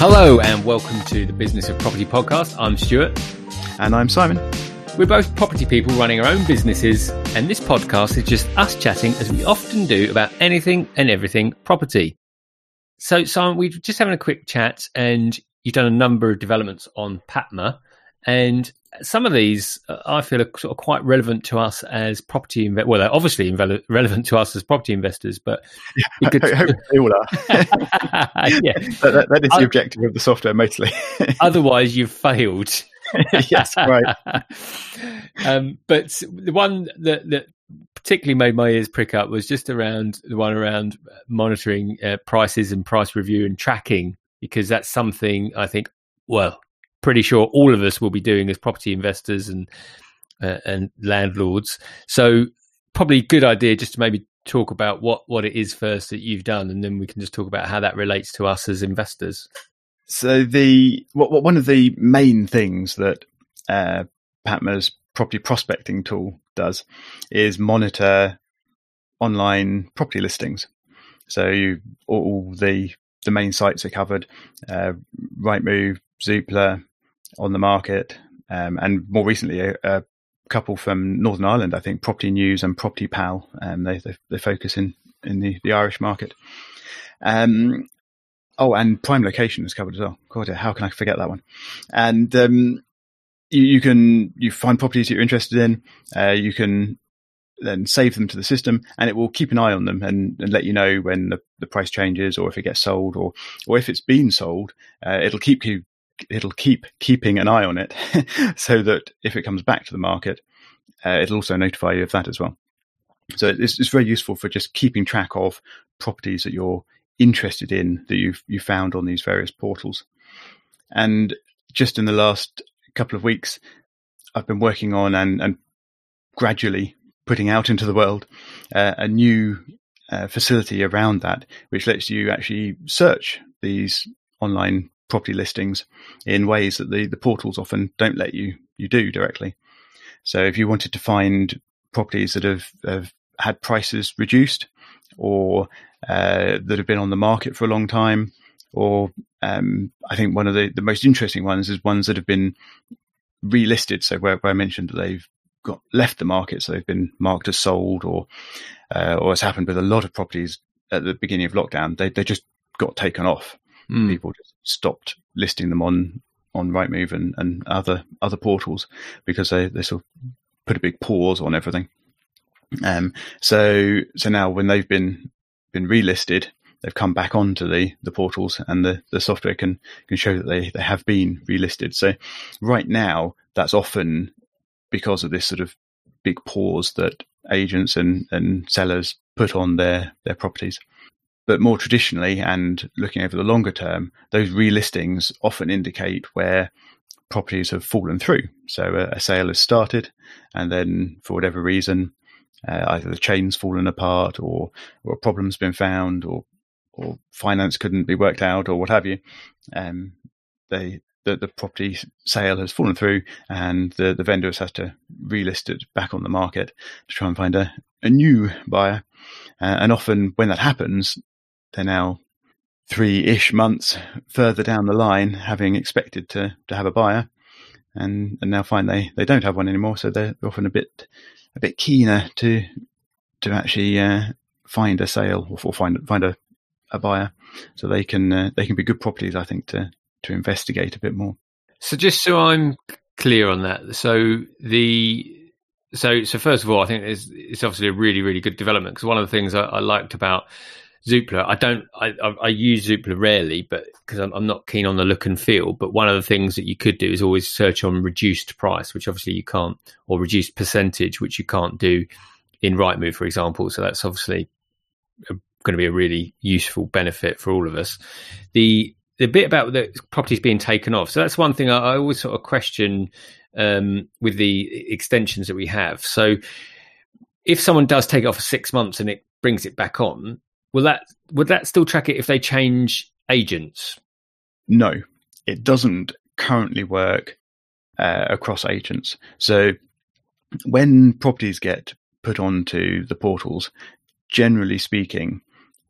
Hello and welcome to the Business of Property podcast. I'm Stuart. And I'm Simon. We're both property people running our own businesses, and this podcast is just us chatting as we often do about anything and everything property. So, Simon, we're just having a quick chat, and you've done a number of developments on PaTMa, and some of these uh, I feel are sort of quite relevant to us as property inve- well, they're obviously inve- relevant to us as property investors, but yeah, could... I hope they all are. yeah, that, that is the objective of the software, mostly. Otherwise, you've failed. yes, right. um, but the one that, that particularly made my ears prick up was just around the one around monitoring uh, prices and price review and tracking, because that's something I think, well, pretty sure all of us will be doing as property investors and uh, and landlords. So probably good idea just to maybe talk about what what it is first that you've done, and then we can just talk about how that relates to us as investors. So the what, what one of the main things that uh, PaTMa's property prospecting tool does is monitor online property listings. So you all the the main sites are covered: uh, Rightmove, Zoopla, on the market, um, and more recently a, a, couple from Northern Ireland, I think, Property News and Property Pal, um, they, they, they focus in in the, the Irish market. Um, oh, and Prime Location is covered as well. God, how can I forget that one? And um, you, you, can you find properties that you're interested in. Uh, you can then save them to the system, and it will keep an eye on them and, and let you know when the, the price changes, or if it gets sold, or or if it's been sold. Uh, it'll keep you it'll keep keeping an eye on it so that if it comes back to the market, uh, it'll also notify you of that as well. So it's, it's very useful for just keeping track of properties that you're interested in that you've you found on these various portals. And just in the last couple of weeks, I've been working on and, and gradually putting out into the world uh, a new uh, facility around that, which lets you actually search these online property listings in ways that the, the portals often don't let you you do directly. So if you wanted to find properties that have, have had prices reduced or uh, that have been on the market for a long time, or um, I think one of the, the most interesting ones is ones that have been relisted. So where, where I mentioned that they've got left the market, so they've been marked as sold, or uh, or has happened with a lot of properties at the beginning of lockdown, they they just got taken off. Mm. People just stopped listing them on on Rightmove and, and other other portals because they, they sort of put a big pause on everything. Um, so so now when they've been been relisted, they've come back onto the the portals and the, the software can can show that they, they have been relisted. So right now that's often because of this sort of big pause that agents and, and sellers put on their their properties. But more traditionally, and looking over the longer term, those relistings often indicate where properties have fallen through. So a, a sale has started, and then for whatever reason, uh, either the chain's fallen apart, or or a problem's been found, or or finance couldn't be worked out, or what have you. Um, they the, the property sale has fallen through and the, the vendors has to relist it back on the market to try and find a, a new buyer. Uh, and often when that happens, they're now three ish months further down the line, having expected to, to have a buyer, and, and now find they, they don't have one anymore. So they're often a bit a bit keener to to actually uh, find a sale or, or, find find a, a buyer, so they can uh, they can be good properties. I think to to investigate a bit more. So just so I'm clear on that, so the so so first of all, I think it's, it's obviously a really really good development because one of the things I, I liked about Zoopla. I don't. I, I, use Zoopla rarely, but because I'm, I'm, not keen on the look and feel. But one of the things that you could do is always search on reduced price, which obviously you can't, or reduced percentage, which you can't do in Rightmove, for example. So that's obviously going to be a really useful benefit for all of us. The the bit about the properties being taken off. So that's one thing I, I always sort of question um, with the extensions that we have. So if someone does take it off for six months and it brings it back on, Will that would that still track it if they change agents? No, it doesn't currently work uh, across agents. So when properties get put onto the portals, generally speaking,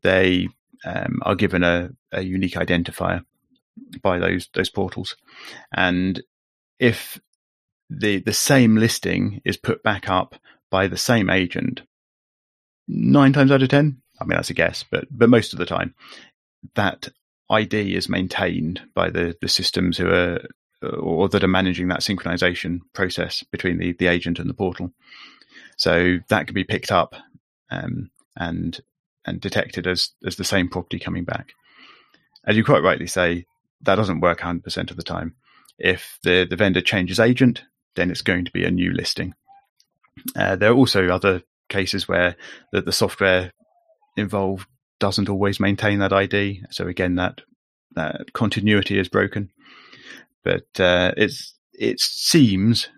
they um, are given a, a, unique identifier. by those those portals, and if the the same listing is put back up by the same agent, nine times out of ten, I mean that's a guess, but but most of the time, that ID is maintained by the the systems who are or that are managing that synchronization process between the the agent and the portal. So that can be picked up um, and and detected as as the same property coming back. As you quite rightly say, that doesn't work 100% of the time. If the, the vendor changes agent, then it's going to be a new listing. Uh, there are also other cases where the, the software involved doesn't always maintain that ID. So again, that that continuity is broken. But uh, it's it seems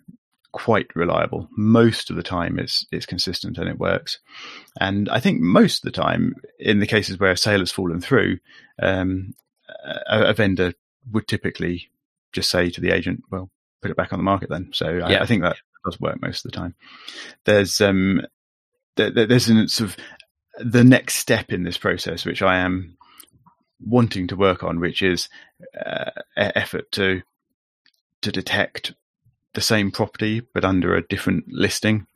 quite reliable. Most of the time, it's it's consistent and it works. And I think most of the time, in the cases where a sale has fallen through, um, a, a, vendor would typically just say to the agent, "Well, put it back on the market then." So yeah. I, I, think that does work most of the time. There's um, there, there's an sort of the next step in this process, which I am wanting to work on, which is uh, effort to to detect the same property but under a different listing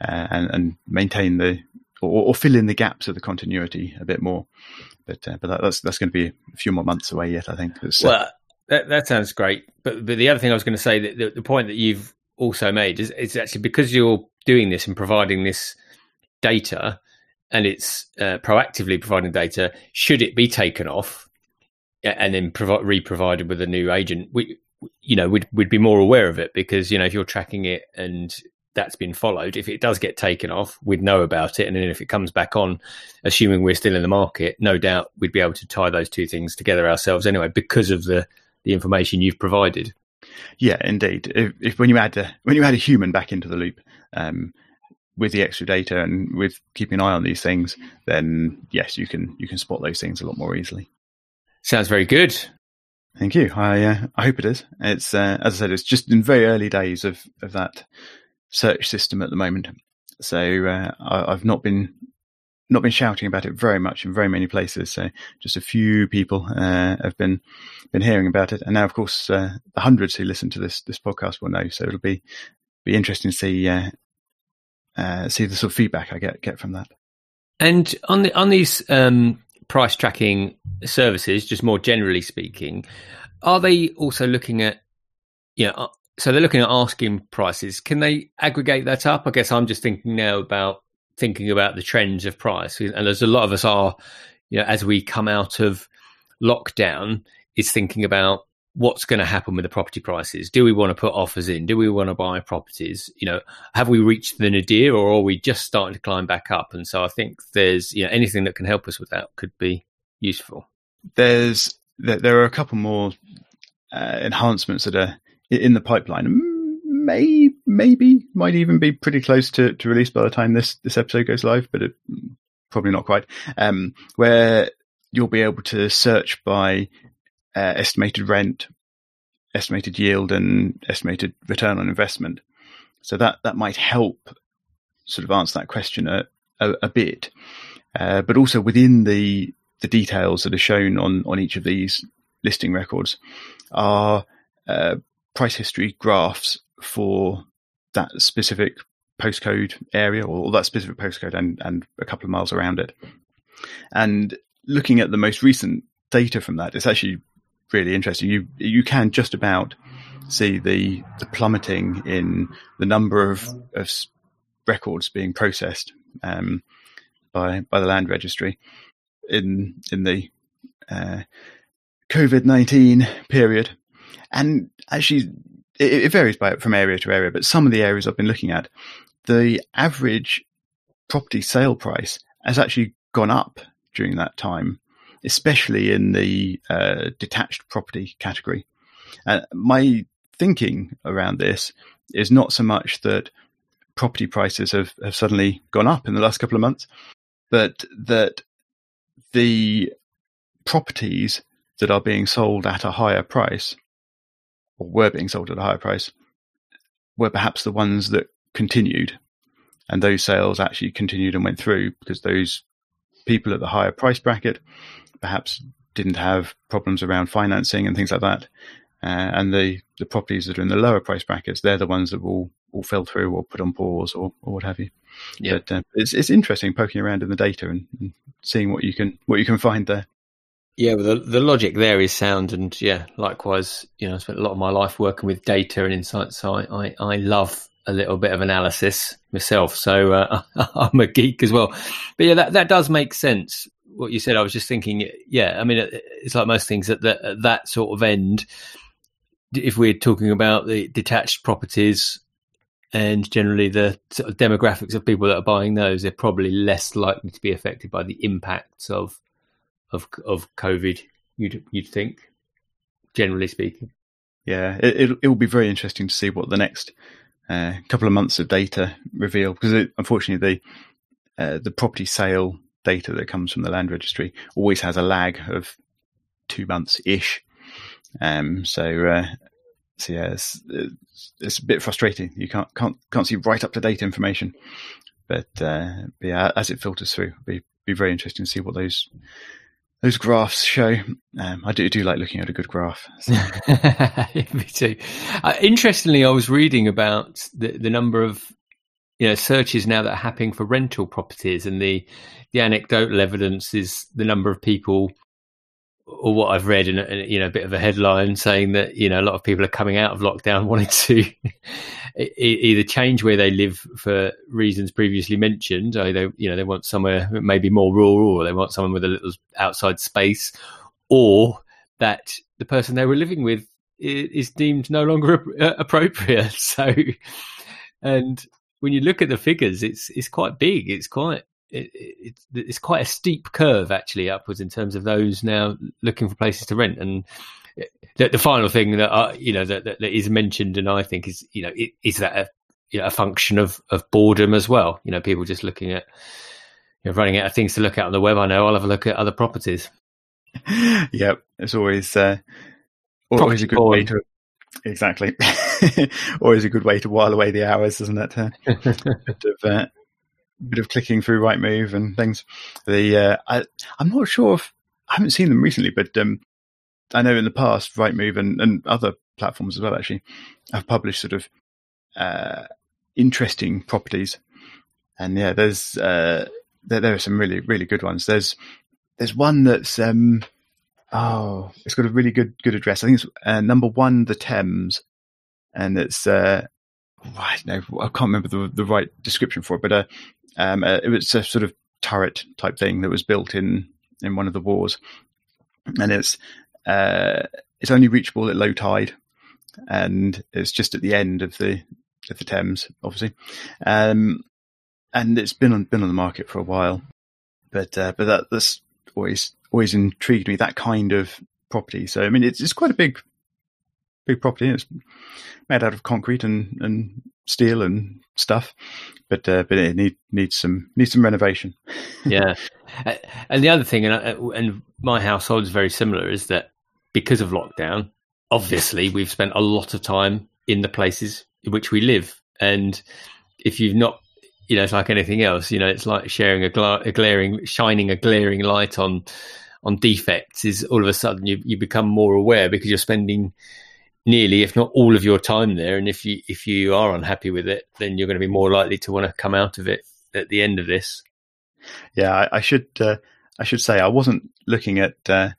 uh, and, and, maintain the or, or, fill in the gaps of the continuity a bit more. But uh, but that, that's that's going to be a few more months away yet. I think. Uh, well, that that sounds great. But but the other thing I was going to say that the, the point that you've also made is it's actually because you're doing this and providing this data and it's uh, proactively providing data should it be taken off and then provi- re-provided with a new agent we you know, we'd we'd be more aware of it because you know if you're tracking it and that's been followed, if it does get taken off, we'd know about it, and then if it comes back on, assuming we're still in the market, no doubt we'd be able to tie those two things together ourselves anyway because of the the information you've provided. Yeah, indeed. If, if when you add a, when you add a human back into the loop. Um, with the extra data and with keeping an eye on these things, then yes, you can you can spot those things a lot more easily. Sounds very good. Thank you. I uh, I hope it is. It's uh, as I said, it's just in very early days of of that search system at the moment. So uh, I, have not been not been shouting about it very much in very many places. So just a few people uh, have been been hearing about it, and now of course uh, the hundreds who listen to this this podcast will know. So it'll be be interesting to see uh, see the sort of feedback I get get from that. And on the on these um, price tracking services, just more generally speaking, are they also looking at, you know, uh, so they're looking at asking prices. Can they aggregate that up? I guess I'm just thinking now about thinking about the trends of price. And as a lot of us are, you know, as we come out of lockdown, is thinking about what's going to happen with the property prices. Do we want to put offers in? Do we want to buy properties? You know, have we reached the nadir or are we just starting to climb back up? And so I think there's, you know, anything that can help us with that could be useful. There's, there are a couple more uh, enhancements that are in the pipeline. May, maybe might even be pretty close to, to release by the time this, this episode goes live, but it, probably not quite. Um, where you'll be able to search by uh, estimated rent, estimated yield, and estimated return on investment. So that that might help sort of answer that question a, a, a bit, uh, but also within the the details that are shown on on each of these listing records are uh, price history graphs for that specific postcode area or that specific postcode and, and a couple of miles around it. And looking at the most recent data from that, it's actually really interesting. You you can just about see the the plummeting in the number of, of records being processed um, by by the land registry in in the uh, COVID nineteen period, and actually it, it varies by from area to area. But some of the areas I've been looking at, the average property sale price has actually gone up during that time especially in the uh, detached property category. Uh, my thinking around this is not so much that property prices have, have suddenly gone up in the last couple of months, but that the properties that are being sold at a higher price or were being sold at a higher price were perhaps the ones that continued and those sales actually continued and went through because those people at the higher price bracket perhaps didn't have problems around financing and things like that. Uh, and the, the properties that are in the lower price brackets, they're the ones that will, will fell through or put on pause or, or what have you. Yeah. But uh, it's it's interesting poking around in the data and, and, seeing what you can what you can find there. Yeah, well, the the logic there is sound, and yeah, likewise, you know, I spent a lot of my life working with data and insights, so I I, I love a little bit of analysis myself. So uh, I'm a geek as well. But yeah, that that does make sense. What you said, I was just thinking. Yeah, I mean, it's like most things at, the, at that sort of end. If we're talking about the detached properties, and generally the sort of demographics of people that are buying those, they're probably less likely to be affected by the impacts of of of COVID. You'd you'd think, generally speaking. Yeah, it it will be very interesting to see what the next uh, couple of months of data reveal because it, unfortunately the uh, the property sale data that comes from the land registry always has a lag of two months ish. Um, so uh, so yeah, it's, it's a bit frustrating. You can't can't can't see right up to date information, but, uh, but yeah, as it filters through, it be be very interesting to see what those those graphs show. Um, I do do like looking at a good graph. So. Me too. Uh, interestingly, I was reading about the the number of you know searches now that are happening for rental properties, and the the anecdotal evidence is the number of people or what I've read in a, you know a bit of a headline saying that you know a lot of people are coming out of lockdown wanting to either change where they live for reasons previously mentioned, either you know they want somewhere maybe more rural, or they want someone with a little outside space, or that the person they were living with is deemed no longer appropriate. So, and when you look at the figures, it's it's quite big. It's quite it, it's it's quite a steep curve actually upwards in terms of those now looking for places to rent. And the, the final thing that I, you know that, that, that is mentioned, and I think is you know it, is that a, you know, a function of of boredom as well. You know, people just looking at you know, running out of things to look at on the web. I know I'll have a look at other properties. yep, it's always uh, always Property a good way to exactly always a good way to while away the hours, isn't it? Uh, bit of uh, bit of clicking through Rightmove and things. The uh, I, I'm not sure if I haven't seen them recently, but um, I know in the past Rightmove and, and other platforms as well actually have published sort of uh, interesting properties. And yeah, there's uh, there, there are some really really good ones. There's there's one that's um, oh, it's got a really good good address. I think it's uh, number one, the Thames, and it's uh, I don't know, I can't remember the the right description for it, but uh, um, uh, it was a sort of turret type thing that was built in in one of the wars, and it's uh, it's only reachable at low tide, and it's just at the end of the of the Thames, obviously, um, and it's been on been on the market for a while, but uh, but that that's always always intrigued me that kind of property. So I mean, it's it's quite a big big property. It's made out of concrete and, and steel and stuff, but uh, but it need, needs some needs some renovation. yeah, and the other thing, and uh, and my household is very similar, is that because of lockdown, obviously we've spent a lot of time in the places in which we live, and if you've not you know, it's like anything else. You know, it's like sharing a, gla- a, glaring, shining a glaring light on on defects. Is all of a sudden you you become more aware because you're spending nearly, if not all, of your time there. And if you if you are unhappy with it, then you're going to be more likely to want to come out of it at the end of this. Yeah, I, I should uh, I should say I wasn't looking at uh,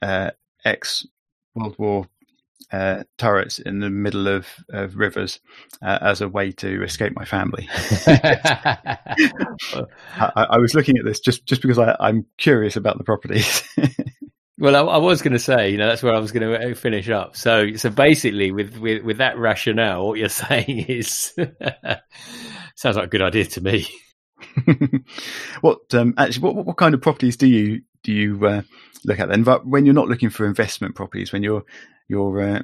uh, ex World War uh, turrets in the middle of, of rivers uh, as a way to escape my family. I, I, was looking at this just, just because I, am curious about the properties. Well, I, I was going to say, you know, that's where I was going to uh, finish up. So, so basically, with with, with that rationale, what you're saying is sounds like a good idea to me. what um, actually, what, what kind of properties do you do you uh, look at then? But when you're not looking for investment properties, when you're you're uh,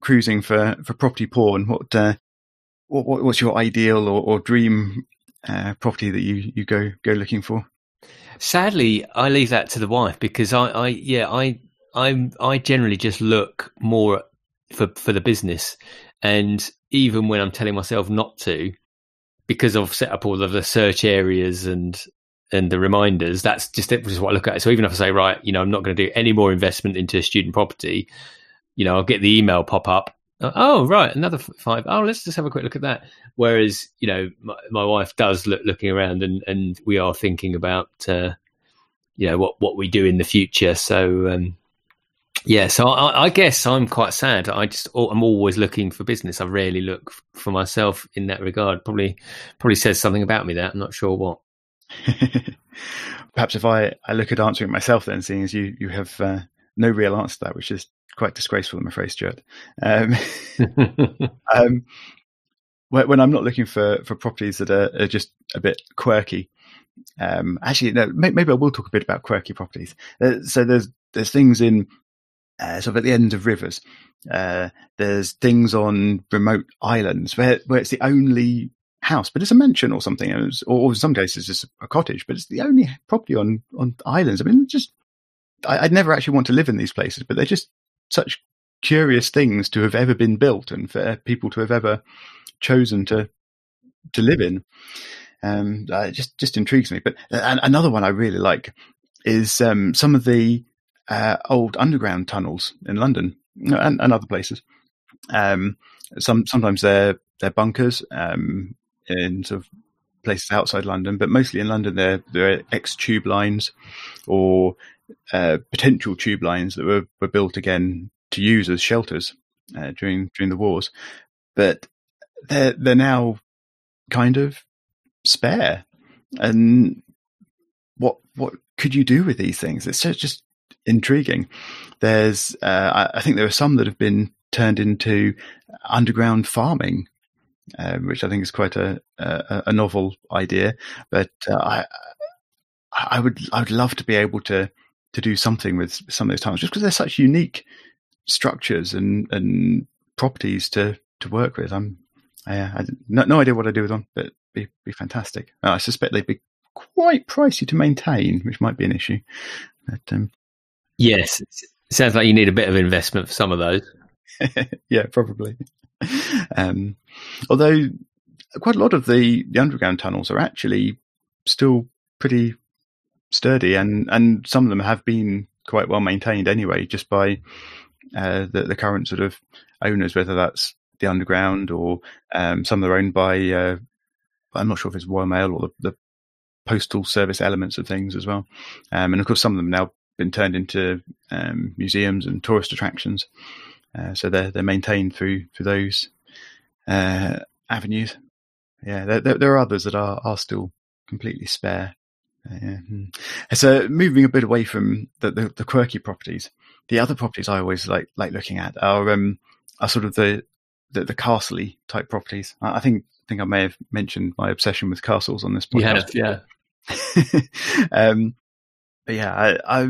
cruising for, for property porn, what, uh, what what's your ideal or, or dream uh, property that you, you go go looking for? Sadly, I leave that to the wife because I, I yeah, I, I'm, I generally just look more for for the business, and even when I'm telling myself not to, because I've set up all of the search areas and and the reminders, that's just, just what I look at. So even if I say, right, you know, I'm not going to do any more investment into student property, you know, I'll get the email pop up. Oh, right, another five. Oh, let's just have a quick look at that. Whereas, you know, my, my wife does look looking around, and and we are thinking about, uh, you know, what what we do in the future. So, um, yeah, so I, I, guess I'm quite sad. I just I'm always looking for business. I rarely look for myself in that regard. Probably probably says something about me. That I'm not sure what. Perhaps if I, I look at answering myself, then seeing as you you have uh, no real answer to that, which is quite disgraceful, I'm afraid, Stuart. Um, um, when I'm not looking for for properties that are, are just a bit quirky. Um, actually, no, maybe I will talk a bit about quirky properties. Uh, so there's there's things in uh, sort of at the end of rivers. Uh, there's things on remote islands where, where it's the only house, but it's a mansion or something, or, or in some cases it's a cottage, but it's the only property on, on islands. I mean, just, I, would never actually want to live in these places, but they're just such curious things to have ever been built and for people to have ever chosen to, to live in. Um, it just, just intrigues me. But uh, another one I really like is, um, some of the, uh, old underground tunnels in London and, and other places. Um, some sometimes they're they're bunkers um, in sort of places outside London, but mostly in London they're they're ex tube lines or uh, potential tube lines that were, were built again to use as shelters uh, during during the wars, but they're they're now kind of spare. And what what could you do with these things? It's just intriguing. There's, uh, I think there are some that have been turned into underground farming, uh, which I think is quite a, a, a novel idea. But uh, I, I would, I would love to be able to to do something with some of those tunnels, just because they're such unique structures and and properties to to work with. I'm, I, I no, no idea what I'd do with them, but be be fantastic. I suspect they'd be quite pricey to maintain, which might be an issue. But um, Yes, it sounds like you need a bit of investment for some of those. yeah, probably. Um, although quite a lot of the, the underground tunnels are actually still pretty sturdy, and, and some of them have been quite well maintained anyway, just by uh, the, the current sort of owners, whether that's the underground or um, some are owned by. Uh, I'm not sure if it's Royal Mail or the, the postal service elements of things as well. Um, and of course, some of them now been turned into um, museums and tourist attractions. Uh, so they're they're maintained through through those uh, avenues. Yeah, there, there, are others that are are still completely spare. Uh, yeah. Hmm. So moving a bit away from the, the, the, quirky properties, the other properties I always like like looking at are um are sort of the the, the castle type properties. I, I think I think I may have mentioned my obsession with castles on this podcast. Yeah, yeah. um, but yeah, I, I,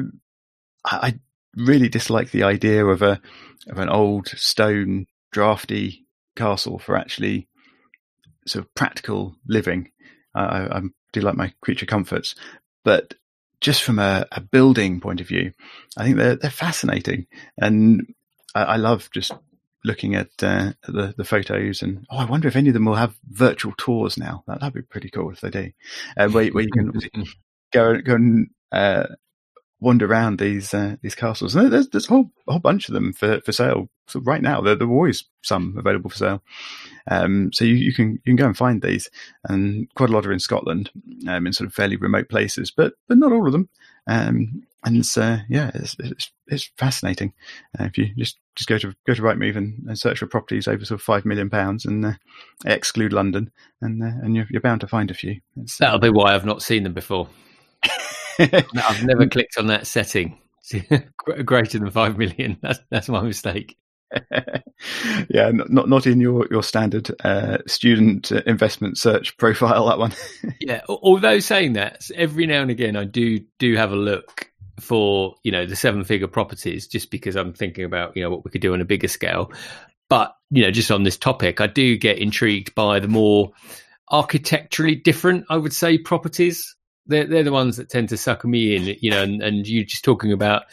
I really dislike the idea of a of an old stone drafty castle for actually sort of practical living. I, I do like my creature comforts, but just from a, a, building point of view, I think they're they're fascinating, and I, I love just looking at uh, the the photos. And oh, I wonder if any of them will have virtual tours now. That would be pretty cool if they do, uh, where, where you can go go and uh, wander around these uh, these castles. And there's, there's a whole a whole bunch of them for, for sale. So right now, there, there are always some available for sale. Um, so you, you can you can go and find these, and quite a lot are in Scotland, um, in sort of fairly remote places, but but not all of them. Um, and it's, uh, yeah, it's, it's, it's fascinating. Uh, if you just just go to go to Rightmove and, and search for properties over sort of five million pounds and uh, exclude London, and uh, and you're, you're bound to find a few. It's, That'll be why I've not seen them before. no, I've never clicked on that setting. Greater than five million. That's that's my mistake. yeah, not not in your your standard uh, student investment search profile. That one. yeah. Although saying that, every now and again I do do have a look for you know the seven figure properties, just because I'm thinking about you know what we could do on a bigger scale. But you know, just on this topic, I do get intrigued by the more architecturally different, I would say, properties they're they're the ones that tend to suck me in, you know. And, and you just talking about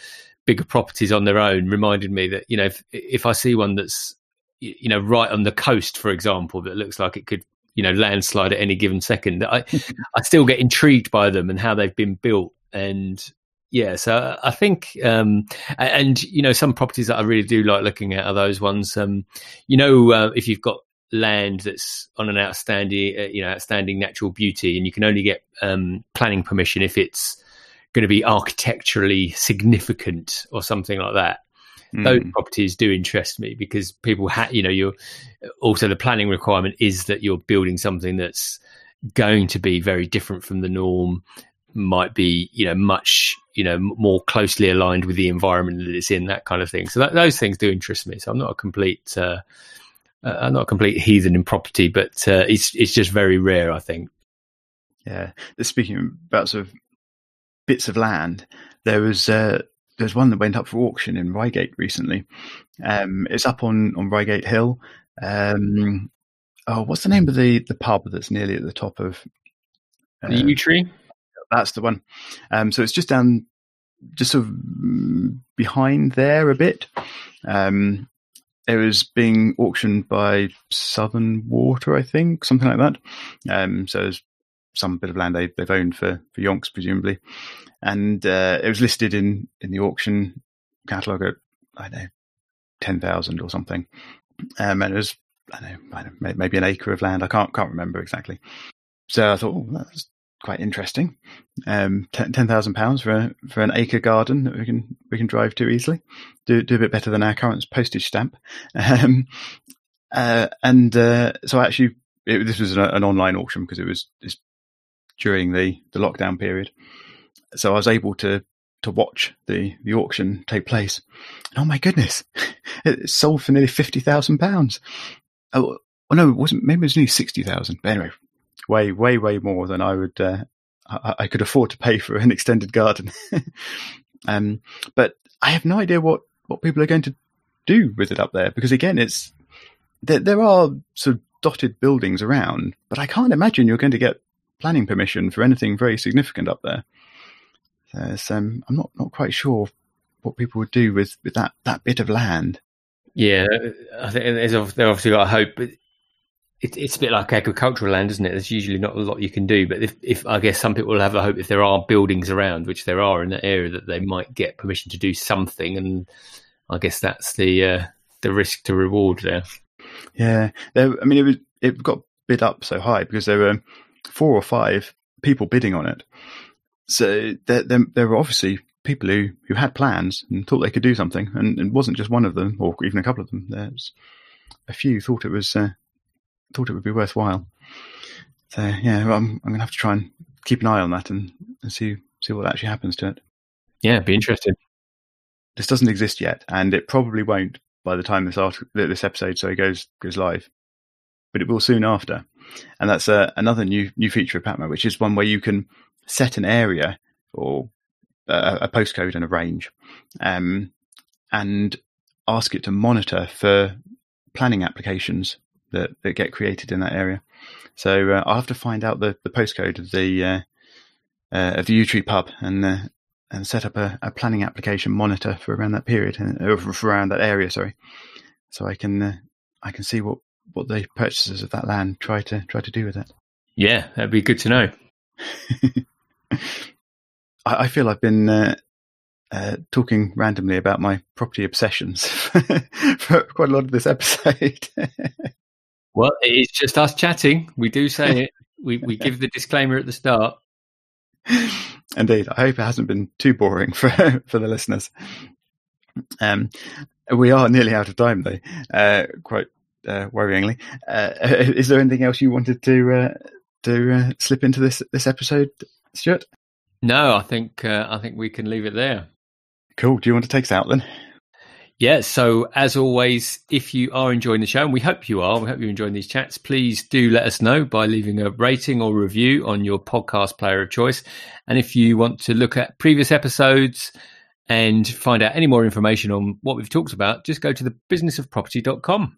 bigger properties on their own reminded me that you know if if I see one that's you know right on the coast, for example, that looks like it could you know landslide at any given second. I I still get intrigued by them and how they've been built, and yeah, so I think, um, and you know, some properties that I really do like looking at are those ones. Um, you know, uh, if you've got land that's on an outstanding, uh, you know, outstanding natural beauty, and you can only get um, planning permission if it's going to be architecturally significant or something like that. Mm. Those properties do interest me because people have, you know, you're also the planning requirement is that you're building something that's going to be very different from the norm might be you know much you know more closely aligned with the environment that it's in that kind of thing so that, those things do interest me so i'm not a complete uh, uh, i'm not a complete heathen in property but uh, it's it's just very rare i think. Yeah. Speaking about sort of bits of land there was uh, there's one that went up for auction in Reigate recently. Um, it's up on on Reigate Hill. Um, oh what's the name of the the pub that's nearly at the top of the Yew Tree? that's the one. Um, so it's just down, just sort of behind there a bit. Um, it was being auctioned by Southern Water, I think, something like that. Um, so there's some bit of land they, have owned for for Yonks, presumably, and uh, it was listed in in the auction catalogue at I don't know ten thousand or something, um, and it was I know, I don't know, maybe an acre of land. I can't can't remember exactly. So I thought, oh, that's quite interesting. Um, ten thousand pounds for for an acre garden that we can we can drive to easily. Do do a bit better than our current postage stamp. Um, uh, and uh, so actually, it, this was an, an, online auction because it was during the the lockdown period. So I was able to to watch the the auction take place. And oh my goodness, it sold for nearly fifty thousand pounds. Oh, oh no, it wasn't. Maybe it was only sixty thousand. But anyway, way, way, way more than I would, uh, I, I, could afford to pay for an extended garden. um, but I have no idea what, what people are going to do with it up there because again, it's, there, there are sort of dotted buildings around, but I can't imagine you're going to get planning permission for anything very significant up there. So um, I'm not, not quite sure what people would do with, with that, that bit of land. Yeah, I think there's obviously got a hope, but it, it's a bit like agricultural land, isn't it? There's usually not a lot you can do. But if, if I guess some people will have a hope if there are buildings around, which there are in that area, that they might get permission to do something. And I guess that's the uh, the risk to reward there. Yeah, I mean, it was it got bid up so high because there were four or five people bidding on it. So there, there, there were obviously people who, who had plans and thought they could do something, and it wasn't just one of them, or even a couple of them. There's a few thought it was uh, thought it would be worthwhile. So yeah, I'm I'm gonna have to try and keep an eye on that and, and see see what actually happens to it. Yeah, be interested. This doesn't exist yet, and it probably won't by the time this article, this episode so it goes goes live, but it will soon after. And that's uh, another new new feature of PaTMa, which is one where you can set an area or a, a postcode and a range, um, and ask it to monitor for planning applications that, that get created in that area. So uh, I'll have to find out the, the postcode of the uh, uh, of the Yew Tree pub and uh, and set up a, a, planning application monitor for around that period uh, for around that area. Sorry, so I can uh, I can see what, what the purchasers of that land try to try to do with it. Yeah, that'd be good to know. I, I, feel I've been uh, talking randomly about my property obsessions for quite a lot of this episode. Well, it's just us chatting. We do say it. We we give the disclaimer at the start. Indeed, I hope it hasn't been too boring for for the listeners. Um, we are nearly out of time, though. Uh, quite uh, worryingly. Uh, is there anything else you wanted to uh, to uh, slip into this this episode, Stuart? No, I think uh, I think we can leave it there. Cool. Do you want to take us out then? Yeah, so as always, if you are enjoying the show, and we hope you are, we hope you're enjoying these chats, please do let us know by leaving a rating or review on your podcast player of choice. And if you want to look at previous episodes and find out any more information on what we've talked about, just go to the businessofproperty.com.